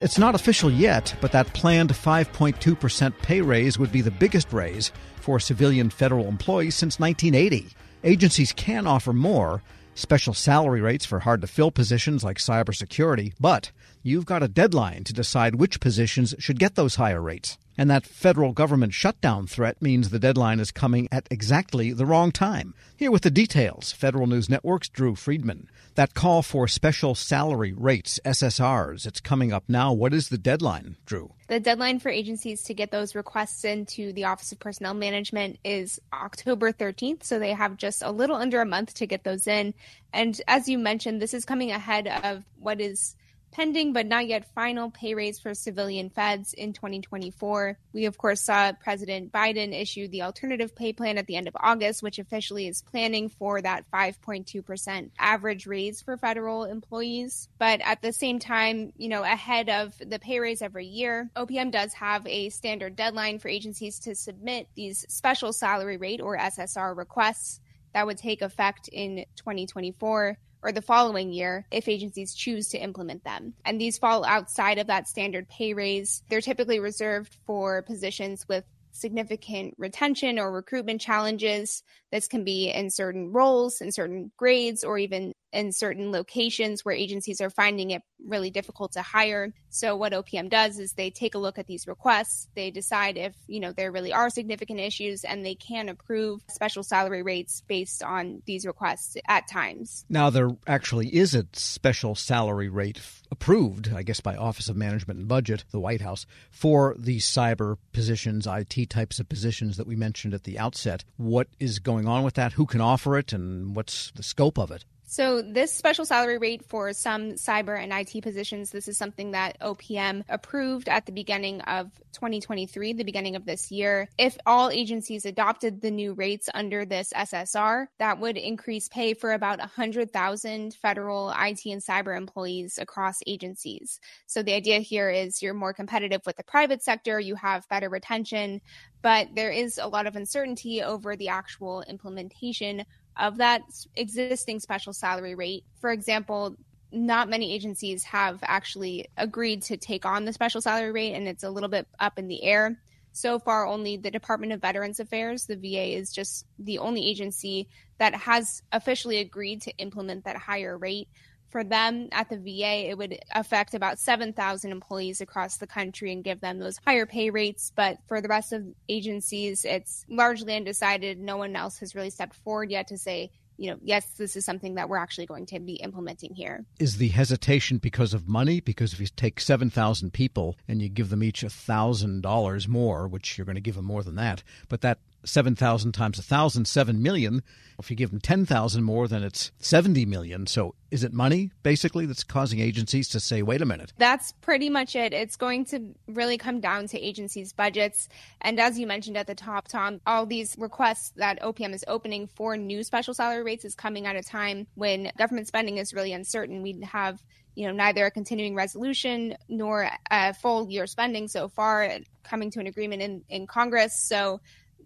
It's not official yet, but that planned 5.2% pay raise would be the biggest raise for civilian federal employees since 1980. Agencies can offer more, special salary rates for hard to fill positions like cybersecurity, but you've got a deadline to decide which positions should get those higher rates. And that federal government shutdown threat means the deadline is coming at exactly the wrong time. Here with the details, Federal News Network's Drew Friedman. That call for special salary rates, SSRs, it's coming up now. What is the deadline, Drew? The deadline for agencies to get those requests into the Office of Personnel Management is October 13th, so they have just a little under a month to get those in. And as you mentioned, this is coming ahead of what is pending but not yet final pay raise for civilian feds in 2024. We, of course, saw President Biden issue the alternative pay plan at the end of August, which officially is planning for that 5.2% average raise for federal employees. But at the same time, you know, ahead of the pay raise every year, OPM does have a standard deadline for agencies to submit these special salary rate or SSR requests that would take effect in 2024 or the following year if agencies choose to implement them. And these fall outside of that standard pay raise. They're typically reserved for positions with significant retention or recruitment challenges. This can be in certain roles, in certain grades, or even in certain locations where agencies are finding it really difficult to hire. So what OPM does is they take a look at these requests, they decide if, you know, there really are significant issues and they can approve special salary rates based on these requests at times. Now there actually is a special salary rate approved, I guess by Office of Management and Budget, the White House, for these cyber positions, IT types of positions that we mentioned at the outset. What is going on with that? Who can offer it and what's the scope of it? So, this special salary rate for some cyber and IT positions, this is something that OPM approved at the beginning of 2023, the beginning of this year. If all agencies adopted the new rates under this SSR, that would increase pay for about 100,000 federal IT and cyber employees across agencies. So, the idea here is you're more competitive with the private sector, you have better retention, but there is a lot of uncertainty over the actual implementation of that existing special salary rate. For example, not many agencies have actually agreed to take on the special salary rate, and it's a little bit up in the air. So far, only the Department of Veterans Affairs, the VA, is just the only agency that has officially agreed to implement that higher rate for them at the VA, it would affect about 7,000 employees across the country and give them those higher pay rates. But for the rest of agencies, it's largely undecided. No one else has really stepped forward yet to say, you know, yes, this is something that we're actually going to be implementing here. Is the hesitation because of money? Because if you take 7,000 people and you give them each $1,000 more, which you're going to give them more than that, but that 7,000 times 1,000, 7 million. If you give them 10,000 more, then it's 70 million. So is it money, basically, that's causing agencies to say, wait a minute? That's pretty much it. It's going to really come down to agencies' budgets. And as you mentioned at the top, Tom, all these requests that OPM is opening for new special salary rates is coming at a time when government spending is really uncertain. We have you know, neither a continuing resolution nor a full year spending so far coming to an agreement in, in Congress. So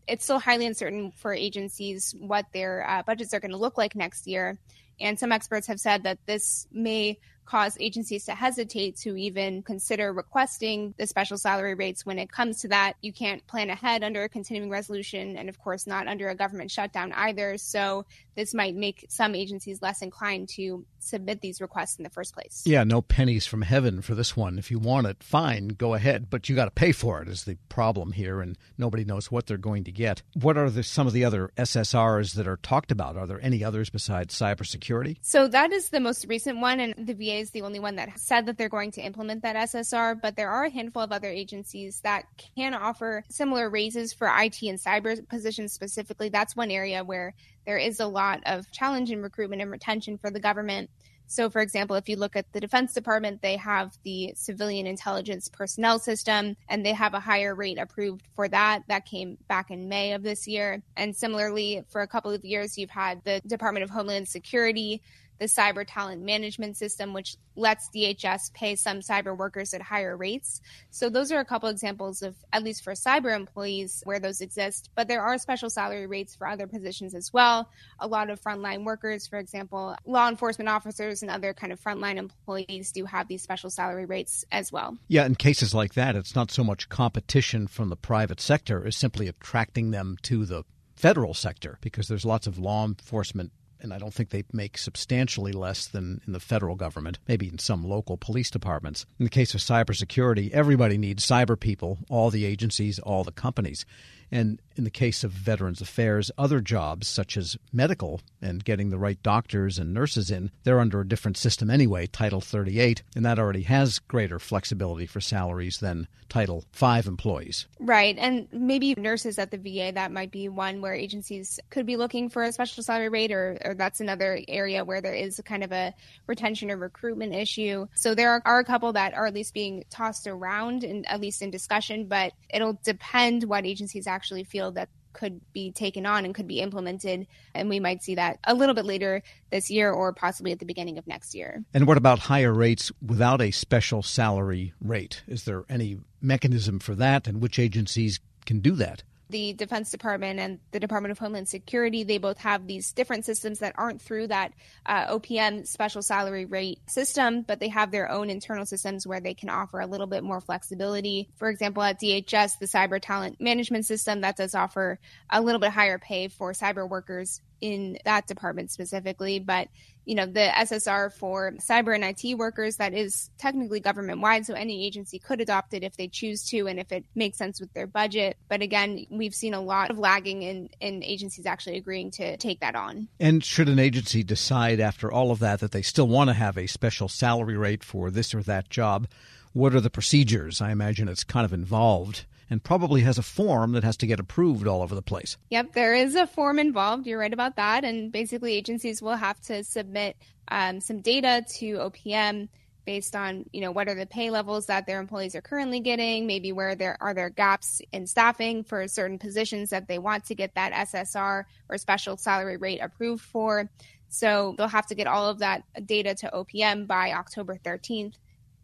it's still highly uncertain for agencies what their uh, budgets are going to look like next year. And some experts have said that this may cause agencies to hesitate to even consider requesting the special salary rates when it comes to that. You can't plan ahead under a continuing resolution, and of course, not under a government shutdown either. So, this might make some agencies less inclined to submit these requests in the first place. Yeah, no pennies from heaven for this one. If you want it, fine, go ahead, but you got to pay for it is the problem here and nobody knows what they're going to get. What are the, some of the other SSRs that are talked about? Are there any others besides cybersecurity? So that is the most recent one and the VA is the only one that said that they're going to implement that SSR, but there are a handful of other agencies that can offer similar raises for IT and cyber positions specifically. That's one area where there is a lot of challenge in recruitment and retention for the government. So, for example, if you look at the Defense Department, they have the Civilian Intelligence Personnel System, and they have a higher rate approved for that. That came back in May of this year. And similarly, for a couple of years, you've had the Department of Homeland Security the cyber talent management system, which lets DHS pay some cyber workers at higher rates. So those are a couple examples of, at least for cyber employees, where those exist. But there are special salary rates for other positions as well. A lot of frontline workers, for example, law enforcement officers and other kind of frontline employees do have these special salary rates as well. Yeah, in cases like that, it's not so much competition from the private sector as simply attracting them to the federal sector because there's lots of law enforcement and I don't think they make substantially less than in the federal government, maybe in some local police departments. In the case of cybersecurity, everybody needs cyber people, all the agencies, all the companies. And in the case of Veterans Affairs, other jobs such as medical and getting the right doctors and nurses in, they're under a different system anyway, Title 38, and that already has greater flexibility for salaries than Title 5 employees. Right. And maybe nurses at the VA, that might be one where agencies could be looking for a special salary rate, or, or that's another area where there is kind of a retention or recruitment issue. So there are, are a couple that are at least being tossed around, and at least in discussion, but it'll depend what agencies actually actually feel that could be taken on and could be implemented. And we might see that a little bit later this year or possibly at the beginning of next year. And what about higher rates without a special salary rate? Is there any mechanism for that? And which agencies can do that? The Defense Department and the Department of Homeland Security, they both have these different systems that aren't through that uh, OPM special salary rate system, but they have their own internal systems where they can offer a little bit more flexibility. For example, at DHS, the cyber talent management system that does offer a little bit higher pay for cyber workers in that department specifically, but you know the SSR for cyber and IT workers that is technically government wide, so any agency could adopt it if they choose to and if it makes sense with their budget. But again, we've seen a lot of lagging in in agencies actually agreeing to take that on. And should an agency decide after all of that that they still want to have a special salary rate for this or that job, what are the procedures? I imagine it's kind of involved and probably has a form that has to get approved all over the place. Yep, there is a form involved. You're right about that. And basically, agencies will have to submit um, some data to OPM based on you know what are the pay levels that their employees are currently getting maybe where there are there gaps in staffing for certain positions that they want to get that ssr or special salary rate approved for so they'll have to get all of that data to opm by october 13th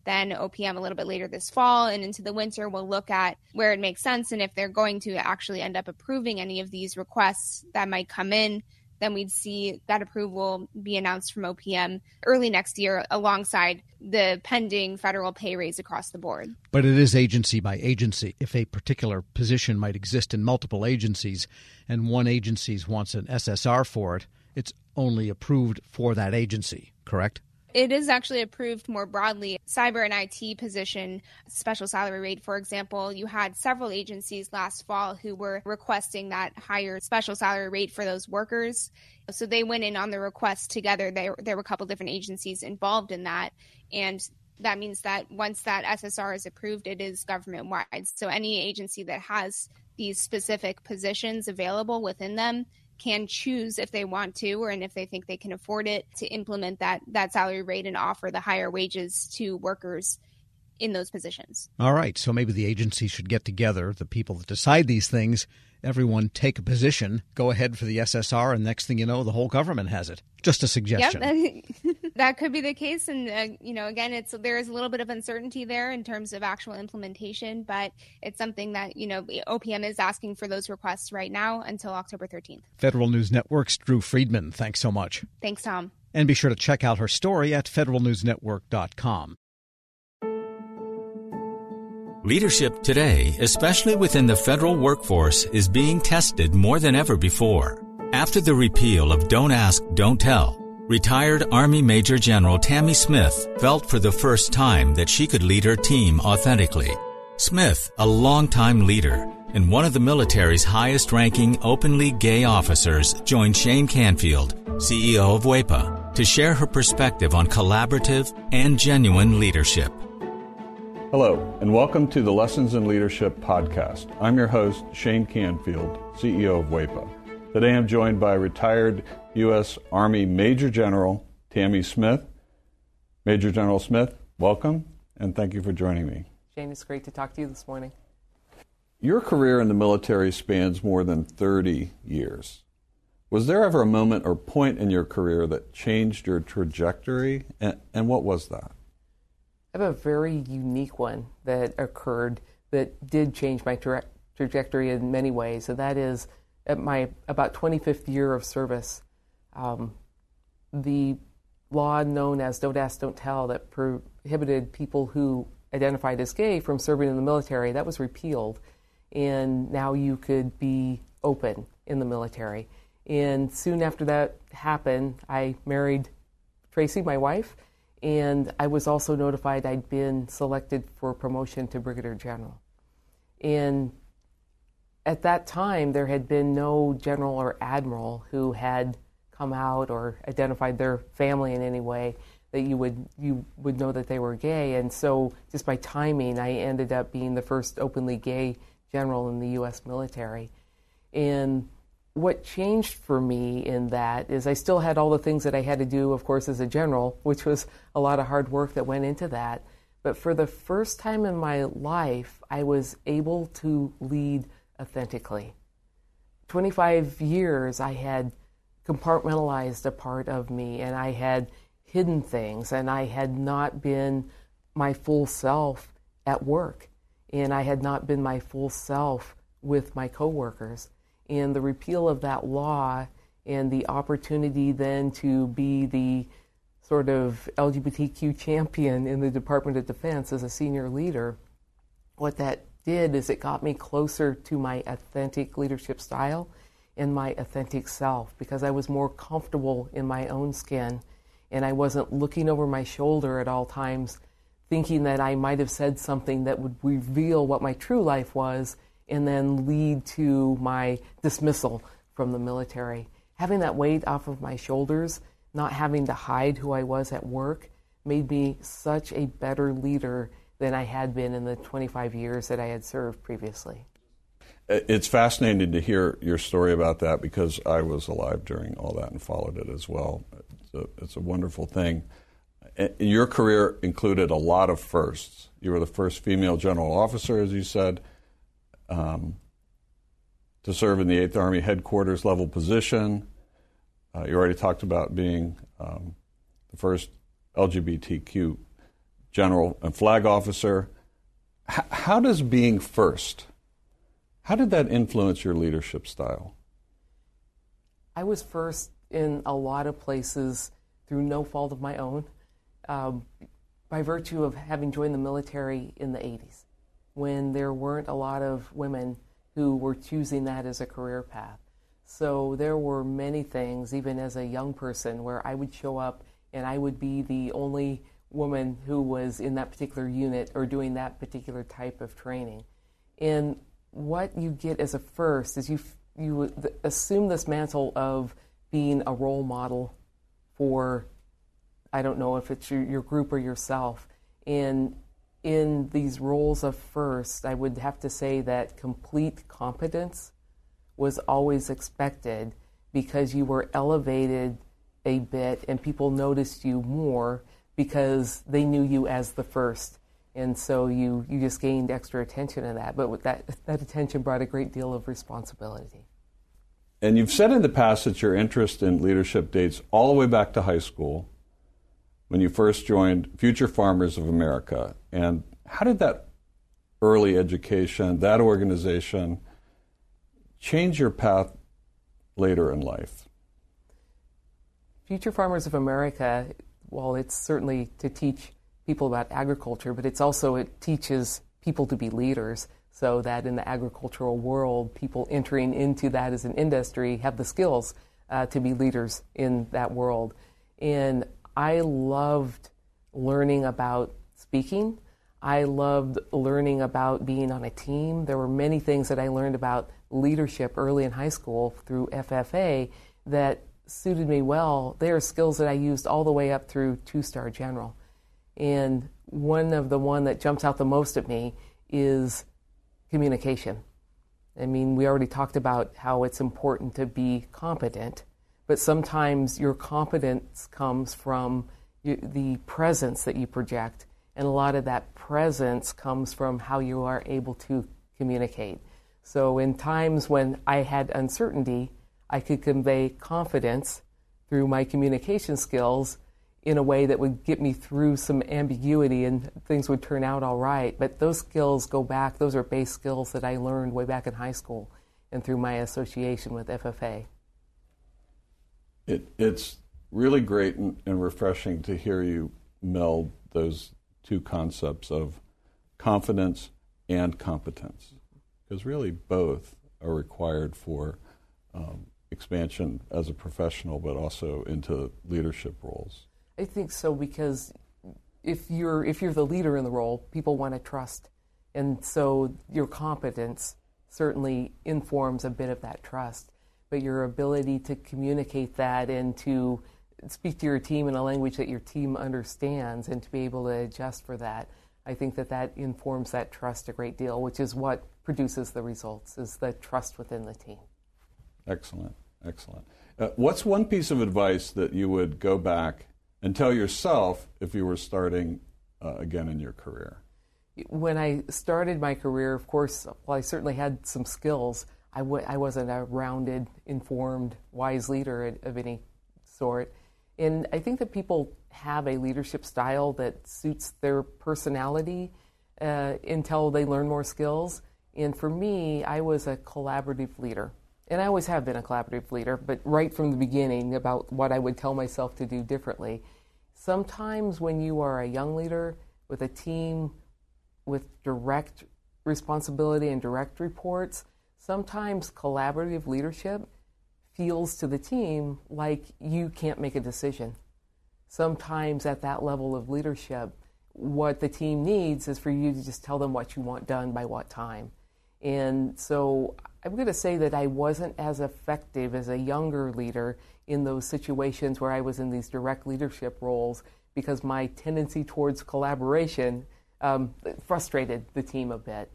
then OPM a little bit later this fall and into the winter, we'll look at where it makes sense and if they're going to actually end up approving any of these requests that might come in. Then we'd see that approval be announced from OPM early next year alongside the pending federal pay raise across the board. But it is agency by agency. If a particular position might exist in multiple agencies and one agency wants an SSR for it, it's only approved for that agency, correct? It is actually approved more broadly. Cyber and IT position special salary rate, for example, you had several agencies last fall who were requesting that higher special salary rate for those workers. So they went in on the request together. There, there were a couple different agencies involved in that. And that means that once that SSR is approved, it is government wide. So any agency that has these specific positions available within them can choose if they want to or and if they think they can afford it to implement that that salary rate and offer the higher wages to workers in those positions. All right, so maybe the agency should get together, the people that decide these things, everyone take a position, go ahead for the SSR, and next thing you know, the whole government has it. Just a suggestion. Yep, that could be the case, and uh, you know, again, it's there is a little bit of uncertainty there in terms of actual implementation, but it's something that you know OPM is asking for those requests right now until October 13th. Federal News Network's Drew Friedman. Thanks so much. Thanks, Tom. And be sure to check out her story at federalnewsnetwork.com. Leadership today, especially within the federal workforce, is being tested more than ever before. After the repeal of Don't Ask, Don't Tell, retired Army Major General Tammy Smith felt for the first time that she could lead her team authentically. Smith, a longtime leader and one of the military's highest ranking openly gay officers, joined Shane Canfield, CEO of WEPA, to share her perspective on collaborative and genuine leadership. Hello, and welcome to the Lessons in Leadership podcast. I'm your host, Shane Canfield, CEO of WEPA. Today I'm joined by retired U.S. Army Major General Tammy Smith. Major General Smith, welcome, and thank you for joining me. Shane, it's great to talk to you this morning. Your career in the military spans more than 30 years. Was there ever a moment or point in your career that changed your trajectory? And, and what was that? I have a very unique one that occurred that did change my tra- trajectory in many ways, and that is at my about 25th year of service. Um, the law known as Don't Ask, Don't Tell that prohibited people who identified as gay from serving in the military, that was repealed. And now you could be open in the military. And soon after that happened, I married Tracy, my wife, and I was also notified I'd been selected for promotion to Brigadier General. And at that time, there had been no general or admiral who had come out or identified their family in any way that you would you would know that they were gay. And so, just by timing, I ended up being the first openly gay general in the U.S. military. And what changed for me in that is I still had all the things that I had to do, of course, as a general, which was a lot of hard work that went into that. But for the first time in my life, I was able to lead authentically. 25 years, I had compartmentalized a part of me and I had hidden things and I had not been my full self at work and I had not been my full self with my coworkers. And the repeal of that law and the opportunity then to be the sort of LGBTQ champion in the Department of Defense as a senior leader, what that did is it got me closer to my authentic leadership style and my authentic self because I was more comfortable in my own skin and I wasn't looking over my shoulder at all times thinking that I might have said something that would reveal what my true life was and then lead to my dismissal from the military. Having that weight off of my shoulders, not having to hide who I was at work, made me such a better leader than I had been in the 25 years that I had served previously. It's fascinating to hear your story about that because I was alive during all that and followed it as well. It's a, it's a wonderful thing. Your career included a lot of firsts. You were the first female general officer, as you said, um, to serve in the 8th Army headquarters level position. Uh, you already talked about being um, the first LGBTQ general and flag officer. H- how does being first, how did that influence your leadership style? I was first in a lot of places through no fault of my own um, by virtue of having joined the military in the 80s when there weren't a lot of women who were choosing that as a career path. So there were many things, even as a young person, where I would show up and I would be the only woman who was in that particular unit or doing that particular type of training. And what you get as a first is you you assume this mantle of being a role model for I don't know if it's your, your group or yourself. And in these roles of first, I would have to say that complete competence was always expected because you were elevated a bit and people noticed you more because they knew you as the first. And so you, you just gained extra attention in that. But that, that attention brought a great deal of responsibility. And you've said in the past that your interest in leadership dates all the way back to high school when you first joined Future Farmers of America. And how did that early education, that organization, change your path later in life? Future Farmers of America, well, it's certainly to teach people about agriculture, but it's also it teaches people to be leaders so that in the agricultural world, people entering into that as an industry have the skills uh, to be leaders in that world. And I loved learning about speaking. I loved learning about being on a team. There were many things that I learned about leadership early in high school through FFA that suited me well. They are skills that I used all the way up through two star general. And one of the one that jumps out the most at me is communication. I mean, we already talked about how it's important to be competent, but sometimes your competence comes from the presence that you project, and a lot of that presence comes from how you are able to communicate. So, in times when I had uncertainty, I could convey confidence through my communication skills in a way that would get me through some ambiguity and things would turn out all right. But those skills go back, those are base skills that I learned way back in high school and through my association with FFA. It, it's really great and, refreshing to hear you meld those two concepts of confidence and competence, because really both are required for um, expansion as a professional, but also into leadership roles. I think so because if you're if you're the leader in the role, people want to trust, and so your competence certainly informs a bit of that trust. But your ability to communicate that and to speak to your team in a language that your team understands and to be able to adjust for that, I think that that informs that trust a great deal, which is what produces the results, is the trust within the team. Excellent, excellent. Uh, what's one piece of advice that you would go back and tell yourself if you were starting uh, again in your career? When I started my career, of course, well, I certainly had some skills. I w- I wasn't a rounded, informed, wise leader of any sort. And I think that people have a leadership style that suits their personality uh, until they learn more skills. And for me, I was a collaborative leader. And I always have been a collaborative leader, but right from the beginning about what I would tell myself to do differently. Sometimes when you are a young leader with a team with direct responsibility and direct reports, sometimes collaborative leadership feels to the team like you can't make a decision. Sometimes at that level of leadership, what the team needs is for you to just tell them what you want done by what time. And so I'm going to say that I wasn't as effective as a younger leader in those situations where I was in these direct leadership roles because my tendency towards collaboration um, frustrated the team a bit.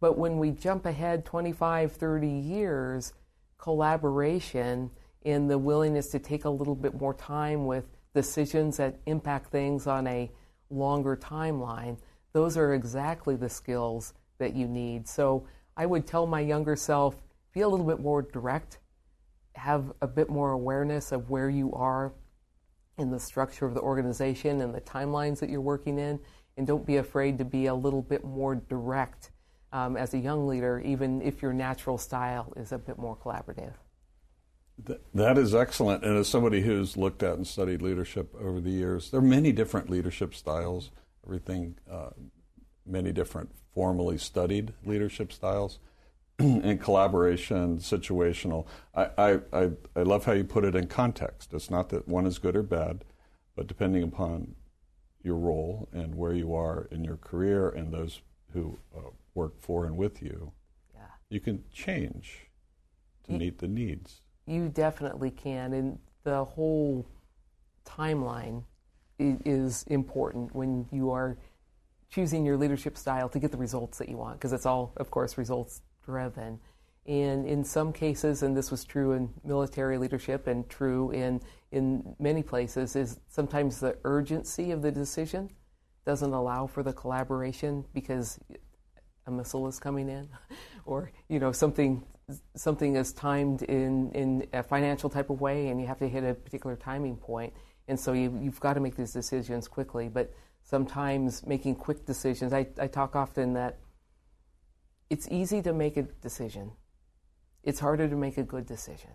But when we jump ahead 25, 30 years, collaboration and the willingness to take a little bit more time with decisions that impact things on a longer timeline, those are exactly the skills that you need. So I would tell my younger self be a little bit more direct, have a bit more awareness of where you are in the structure of the organization and the timelines that you're working in, and don't be afraid to be a little bit more direct um, as a young leader, even if your natural style is a bit more collaborative. That is excellent. And as somebody who's looked at and studied leadership over the years, there are many different leadership styles, everything, uh, many different formally studied leadership styles and collaboration, situational. I, I, I, I love how you put it in context. It's not that one is good or bad, but depending upon your role and where you are in your career and those who uh, work for and with you, yeah. you can change to you, meet the needs. You definitely can. And the whole timeline is important when you are choosing your leadership style to get the results that you want, because it's all, of course, results driven. And in some cases, and this was true in military leadership and true in, in many places, is sometimes the urgency of the decision doesn't allow for the collaboration because a missile is coming in, or you know something something is timed in in a financial type of way, and you have to hit a particular timing point, and so you, you've got to make these decisions quickly. But sometimes making quick decisions. I, I talk often that it's easy to make a decision, it's harder to make a good decision.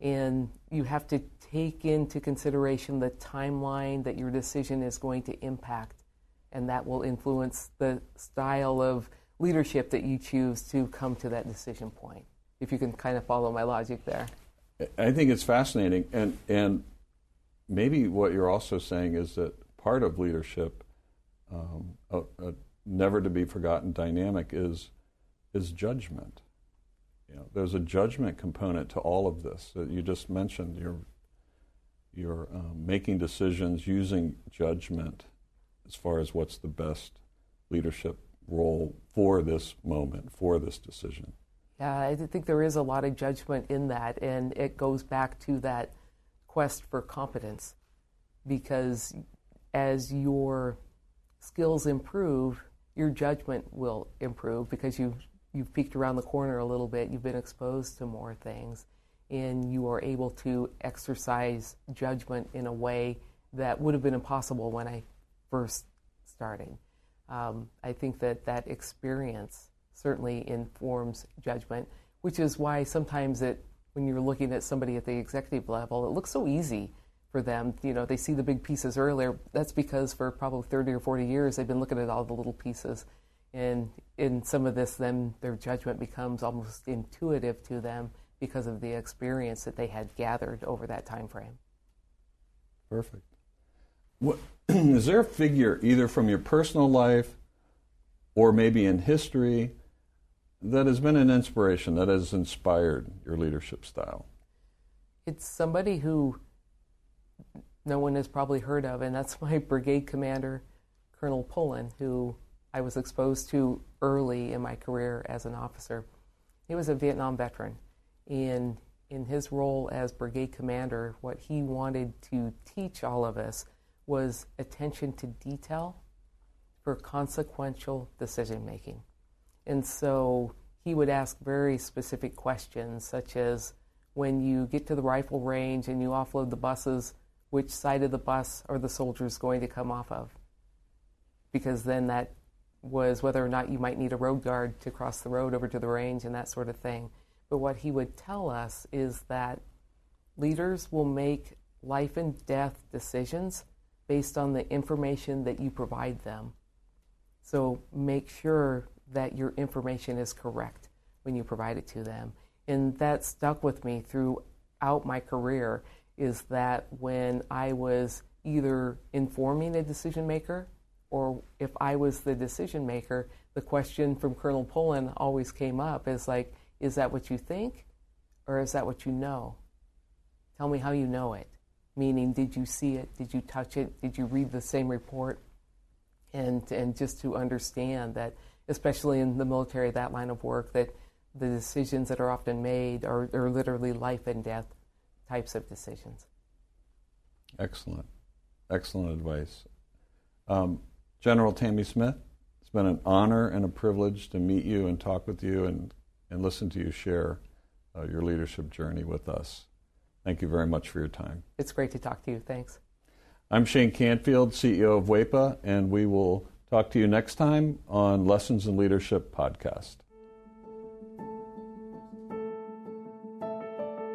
And you have to take into consideration the timeline that your decision is going to impact, and that will influence the style of leadership that you choose to come to that decision point. If you can kind of follow my logic there. I think it's fascinating, and and maybe what you're also saying is that part of leadership, um, a, a never to be forgotten dynamic is is judgment. You know, there's a judgment component to all of this that you just mentioned. You're you're um, making decisions using judgment as far as what's the best leadership role for this moment, for this decision. Yeah, I think there is a lot of judgment in that, and it goes back to that quest for competence because as your skills improve, your judgment will improve because you've you've peeked around the corner a little bit. You've been exposed to more things, and you are able to exercise judgment in a way that would have been impossible when I first started. Um, I think that that experience certainly informs judgment, which is why sometimes it, when you're looking at somebody at the executive level, it looks so easy for them. You know, they see the big pieces earlier. That's because for probably 30 or 40 years, they've been looking at all the little pieces. And in some of this, then their judgment becomes almost intuitive to them because of the experience that they had gathered over that time frame. Perfect. What, is there a figure, either from your personal life or maybe in history, that has been an inspiration, that has inspired your leadership style? It's somebody who no one has probably heard of, and that's my brigade commander, Colonel Pullen, who I was exposed to early in my career as an officer. He was a Vietnam veteran, and in his role as brigade commander, what he wanted to teach all of us was attention to detail for consequential decision making. And so he would ask very specific questions, such as when you get to the rifle range and you offload the buses, which side of the bus are the soldiers going to come off of? Because then that was whether or not you might need a road guard to cross the road over to the range and that sort of thing. But what he would tell us is that leaders will make life and death decisions based on the information that you provide them. So make sure that your information is correct when you provide it to them. And that stuck with me throughout my career is that when I was either informing a decision maker or if I was the decision maker, the question from Colonel Pullen always came up is like, is that what you think or is that what you know? Tell me how you know it. Meaning, did you see it? Did you touch it? Did you read the same report? And, and just to understand that, especially in the military, that line of work, that the decisions that are often made are, are literally life and death types of decisions. Excellent. Excellent advice. Um, General Tammy Smith, it's been an honor and a privilege to meet you and talk with you and, and listen to you share uh, your leadership journey with us. Thank you very much for your time. It's great to talk to you. Thanks. I'm Shane Canfield, CEO of WEPA, and we will talk to you next time on Lessons in Leadership podcast.